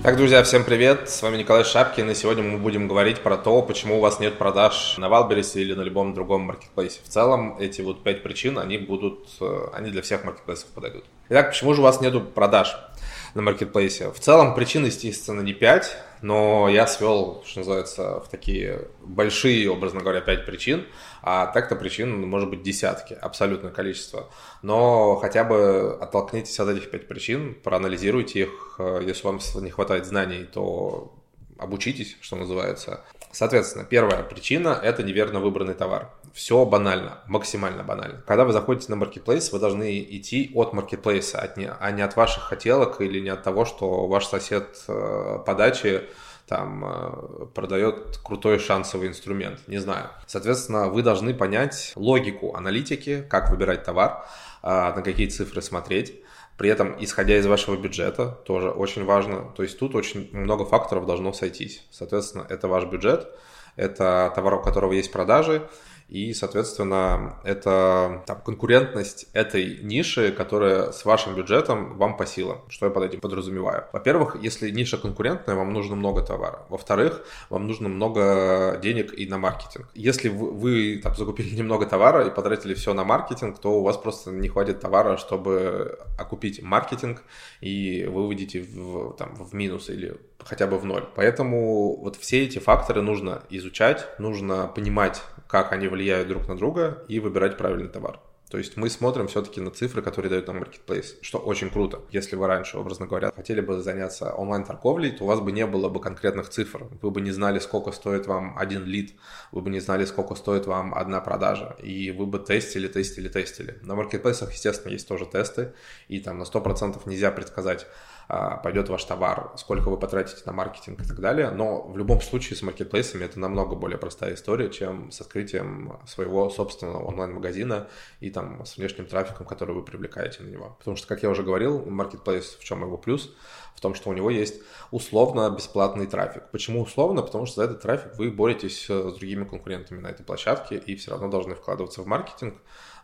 Так, друзья, всем привет! С вами Николай Шапкин, и сегодня мы будем говорить про то, почему у вас нет продаж на Wildberries или на любом другом маркетплейсе. В целом, эти вот пять причин, они будут, э, они для всех маркетплейсов подойдут. Итак, почему же у вас нету продаж на маркетплейсе? В целом, причин, естественно, не пять, но я свел, что называется, в такие большие, образно говоря, пять причин, а так-то причин может быть десятки, абсолютное количество. Но хотя бы оттолкнитесь от этих пять причин, проанализируйте их, если вам не хватает знаний, то обучитесь, что называется. Соответственно, первая причина – это неверно выбранный товар. Все банально, максимально банально. Когда вы заходите на маркетплейс, вы должны идти от маркетплейса, от не, а не от ваших хотелок или не от того, что ваш сосед э, по даче там э, продает крутой шансовый инструмент, не знаю. Соответственно, вы должны понять логику аналитики, как выбирать товар, э, на какие цифры смотреть. При этом, исходя из вашего бюджета, тоже очень важно. То есть тут очень много факторов должно сойтись. Соответственно, это ваш бюджет, это товар, у которого есть продажи, и, соответственно, это там, конкурентность этой ниши, которая с вашим бюджетом вам по силам. Что я под этим подразумеваю? Во-первых, если ниша конкурентная, вам нужно много товара. Во-вторых, вам нужно много денег и на маркетинг. Если вы, вы там, закупили немного товара и потратили все на маркетинг, то у вас просто не хватит товара, чтобы окупить маркетинг, и вы выйдете в, там, в минус или хотя бы в ноль. Поэтому вот все эти факторы нужно изучать, нужно понимать, как они влияют друг на друга и выбирать правильный товар. То есть мы смотрим все-таки на цифры, которые дают нам Marketplace, что очень круто. Если вы раньше, образно говоря, хотели бы заняться онлайн-торговлей, то у вас бы не было бы конкретных цифр. Вы бы не знали, сколько стоит вам один лид, вы бы не знали, сколько стоит вам одна продажа, и вы бы тестили, тестили, тестили. На маркетплейсах, естественно, есть тоже тесты, и там на 100% нельзя предсказать, а, пойдет ваш товар, сколько вы потратите на маркетинг и так далее. Но в любом случае с маркетплейсами это намного более простая история, чем с открытием своего собственного онлайн-магазина и там с внешним трафиком, который вы привлекаете на него. Потому что, как я уже говорил, маркетплейс в чем его плюс? В том, что у него есть условно бесплатный трафик. Почему условно? Потому что за этот трафик вы боретесь с другими конкурентами на этой площадке и все равно должны вкладываться в маркетинг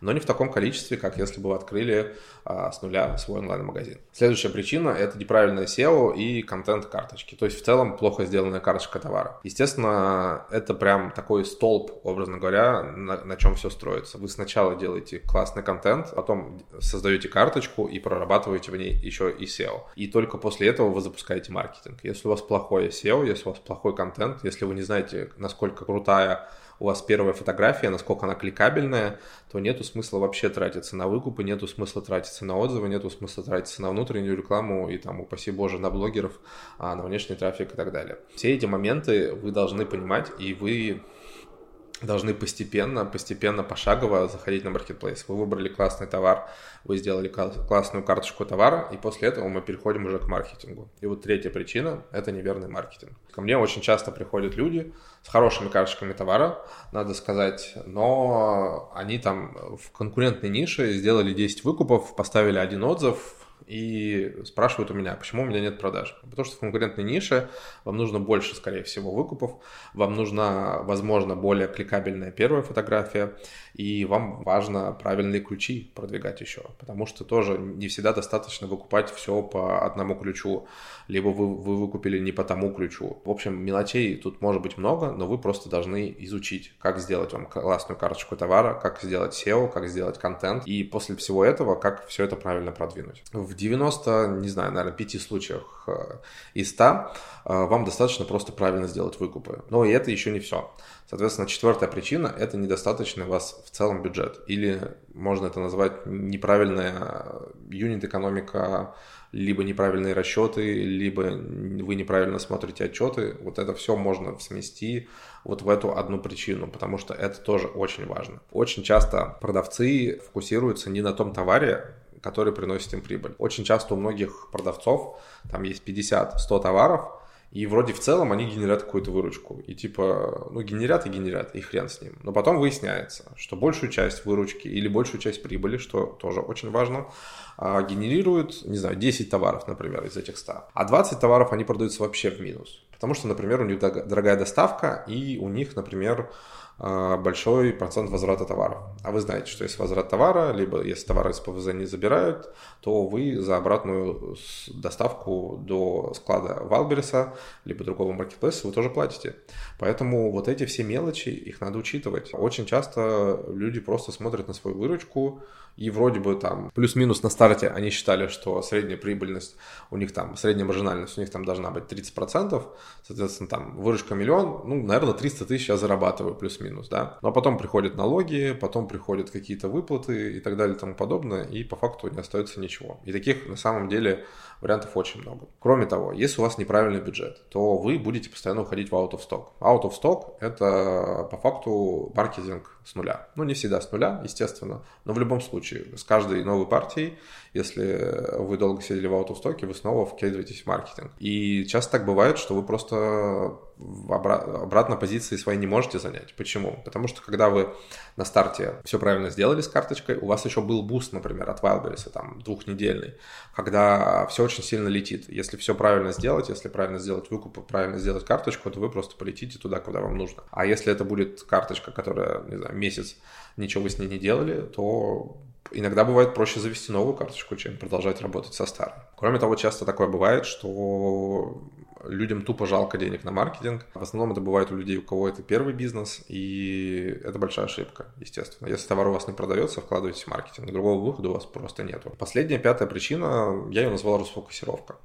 но не в таком количестве, как если бы вы открыли а, с нуля свой онлайн-магазин. Следующая причина – это неправильное SEO и контент карточки, то есть в целом плохо сделанная карточка товара. Естественно, это прям такой столб, образно говоря, на, на чем все строится. Вы сначала делаете классный контент, потом создаете карточку и прорабатываете в ней еще и SEO. И только после этого вы запускаете маркетинг. Если у вас плохое SEO, если у вас плохой контент, если вы не знаете, насколько крутая у вас первая фотография, насколько она кликабельная, то нету смысла вообще тратиться на выкупы, нету смысла тратиться на отзывы, нету смысла тратиться на внутреннюю рекламу и там, упаси боже, на блогеров, а, на внешний трафик и так далее. Все эти моменты вы должны понимать, и вы должны постепенно, постепенно, пошагово заходить на маркетплейс. Вы выбрали классный товар, вы сделали классную карточку товара, и после этого мы переходим уже к маркетингу. И вот третья причина – это неверный маркетинг. Ко мне очень часто приходят люди с хорошими карточками товара, надо сказать, но они там в конкурентной нише сделали 10 выкупов, поставили один отзыв, и спрашивают у меня, почему у меня нет продаж. Потому что в конкурентной нише вам нужно больше, скорее всего, выкупов, вам нужна, возможно, более кликабельная первая фотография, и вам важно правильные ключи продвигать еще, потому что тоже не всегда достаточно выкупать все по одному ключу, либо вы, вы выкупили не по тому ключу. В общем, мелочей тут может быть много, но вы просто должны изучить, как сделать вам классную карточку товара, как сделать SEO, как сделать контент, и после всего этого, как все это правильно продвинуть. В 90, не знаю, наверное, 5 случаях э, из 100 э, вам достаточно просто правильно сделать выкупы. Но и это еще не все. Соответственно, четвертая причина – это недостаточный у вас в целом бюджет. Или можно это назвать неправильная юнит-экономика, либо неправильные расчеты, либо вы неправильно смотрите отчеты. Вот это все можно смести вот в эту одну причину, потому что это тоже очень важно. Очень часто продавцы фокусируются не на том товаре, который приносит им прибыль. Очень часто у многих продавцов там есть 50-100 товаров, и вроде в целом они генерят какую-то выручку. И типа, ну, генерят и генерят, и хрен с ним. Но потом выясняется, что большую часть выручки или большую часть прибыли, что тоже очень важно, а, генерируют, не знаю, 10 товаров, например, из этих 100. А 20 товаров они продаются вообще в минус. Потому что, например, у них дорогая доставка, и у них, например, большой процент возврата товаров. А вы знаете, что если возврат товара, либо если товары из ПВЗ не забирают, то вы за обратную доставку до склада Валбереса, либо другого маркетплейса вы тоже платите. Поэтому вот эти все мелочи, их надо учитывать. Очень часто люди просто смотрят на свою выручку, и вроде бы там плюс-минус на старте они считали, что средняя прибыльность у них там, средняя маржинальность у них там должна быть 30%, соответственно, там выручка миллион, ну, наверное, 300 тысяч я зарабатываю плюс-минус, да. Но потом приходят налоги, потом приходят какие-то выплаты и так далее и тому подобное, и по факту не остается ничего. И таких на самом деле вариантов очень много. Кроме того, если у вас неправильный бюджет, то вы будете постоянно уходить в out of stock. Out of stock – это по факту маркетинг с нуля. Ну, не всегда с нуля, естественно, но в любом случае, с каждой новой партией, если вы долго сидели в out of stock е, вы снова вкидываетесь в маркетинг. И часто так бывает, что вы просто обратно позиции своей не можете занять. Почему? Потому что когда вы на старте все правильно сделали с карточкой, у вас еще был буст, например, от Wildberries, там, двухнедельный, когда все очень сильно летит. Если все правильно сделать, если правильно сделать выкуп, правильно сделать карточку, то вы просто полетите туда, куда вам нужно. А если это будет карточка, которая, не знаю, месяц ничего вы с ней не делали, то иногда бывает проще завести новую карточку, чем продолжать работать со старой. Кроме того, часто такое бывает, что людям тупо жалко денег на маркетинг. В основном это бывает у людей, у кого это первый бизнес, и это большая ошибка, естественно. Если товар у вас не продается, вкладывайте в маркетинг. Другого выхода у вас просто нет. Последняя, пятая причина, я ее назвал расфокусировка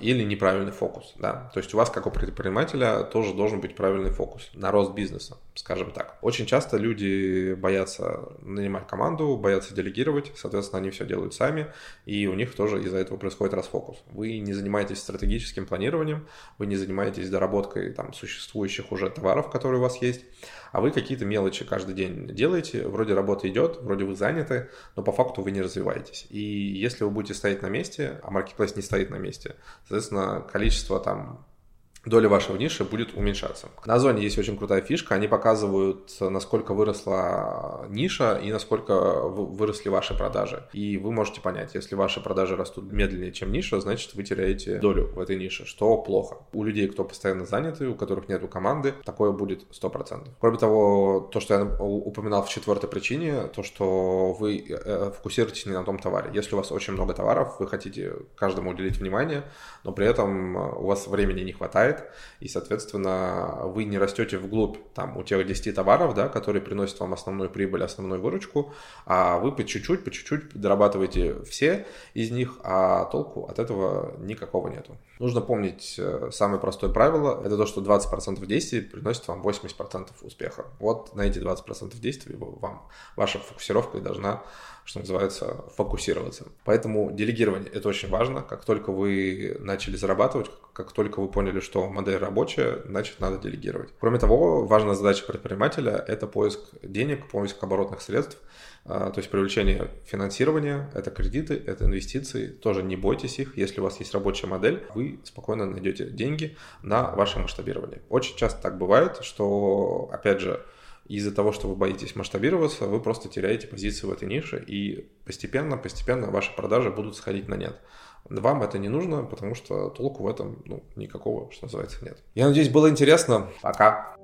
или неправильный фокус, да. То есть у вас, как у предпринимателя, тоже должен быть правильный фокус на рост бизнеса, скажем так. Очень часто люди боятся нанимать команду, боятся делегировать, соответственно, они все делают сами, и у них тоже из-за этого происходит расфокус. Вы не занимаетесь стратегическим планированием, вы не занимаетесь доработкой там существующих уже товаров, которые у вас есть, а вы какие-то мелочи каждый день делаете, вроде работа идет, вроде вы заняты, но по факту вы не развиваетесь. И если вы будете стоять на месте, а маркетплейс не стоит на месте, соответственно, количество там доля вашего ниши будет уменьшаться. На Озоне есть очень крутая фишка, они показывают, насколько выросла ниша и насколько выросли ваши продажи. И вы можете понять, если ваши продажи растут медленнее, чем ниша, значит вы теряете долю в этой нише, что плохо. У людей, кто постоянно заняты, у которых нет команды, такое будет 100%. Кроме того, то, что я упоминал в четвертой причине, то, что вы э, фокусируетесь не на том товаре. Если у вас очень много товаров, вы хотите каждому уделить внимание, но при этом у вас времени не хватает, хватает, и, соответственно, вы не растете вглубь там у тех 10 товаров, да, которые приносят вам основную прибыль, основную выручку, а вы по чуть-чуть, по чуть-чуть дорабатываете все из них, а толку от этого никакого нету. Нужно помнить э, самое простое правило, это то, что 20% действий приносит вам 80% успеха. Вот на эти 20% действий вам ваша фокусировка должна что называется, фокусироваться. Поэтому делегирование – это очень важно. Как только вы начали зарабатывать, как только вы поняли, что модель рабочая, значит, надо делегировать. Кроме того, важная задача предпринимателя – это поиск денег, поиск оборотных средств, а, то есть привлечение финансирования, это кредиты, это инвестиции. Тоже не бойтесь их. Если у вас есть рабочая модель, вы спокойно найдете деньги на ваше масштабирование. Очень часто так бывает, что, опять же, из-за того, что вы боитесь масштабироваться, вы просто теряете позиции в этой нише, и постепенно, постепенно ваши продажи будут сходить на нет. Вам это не нужно, потому что толку в этом ну, никакого, что называется, нет. Я надеюсь, было интересно. Пока.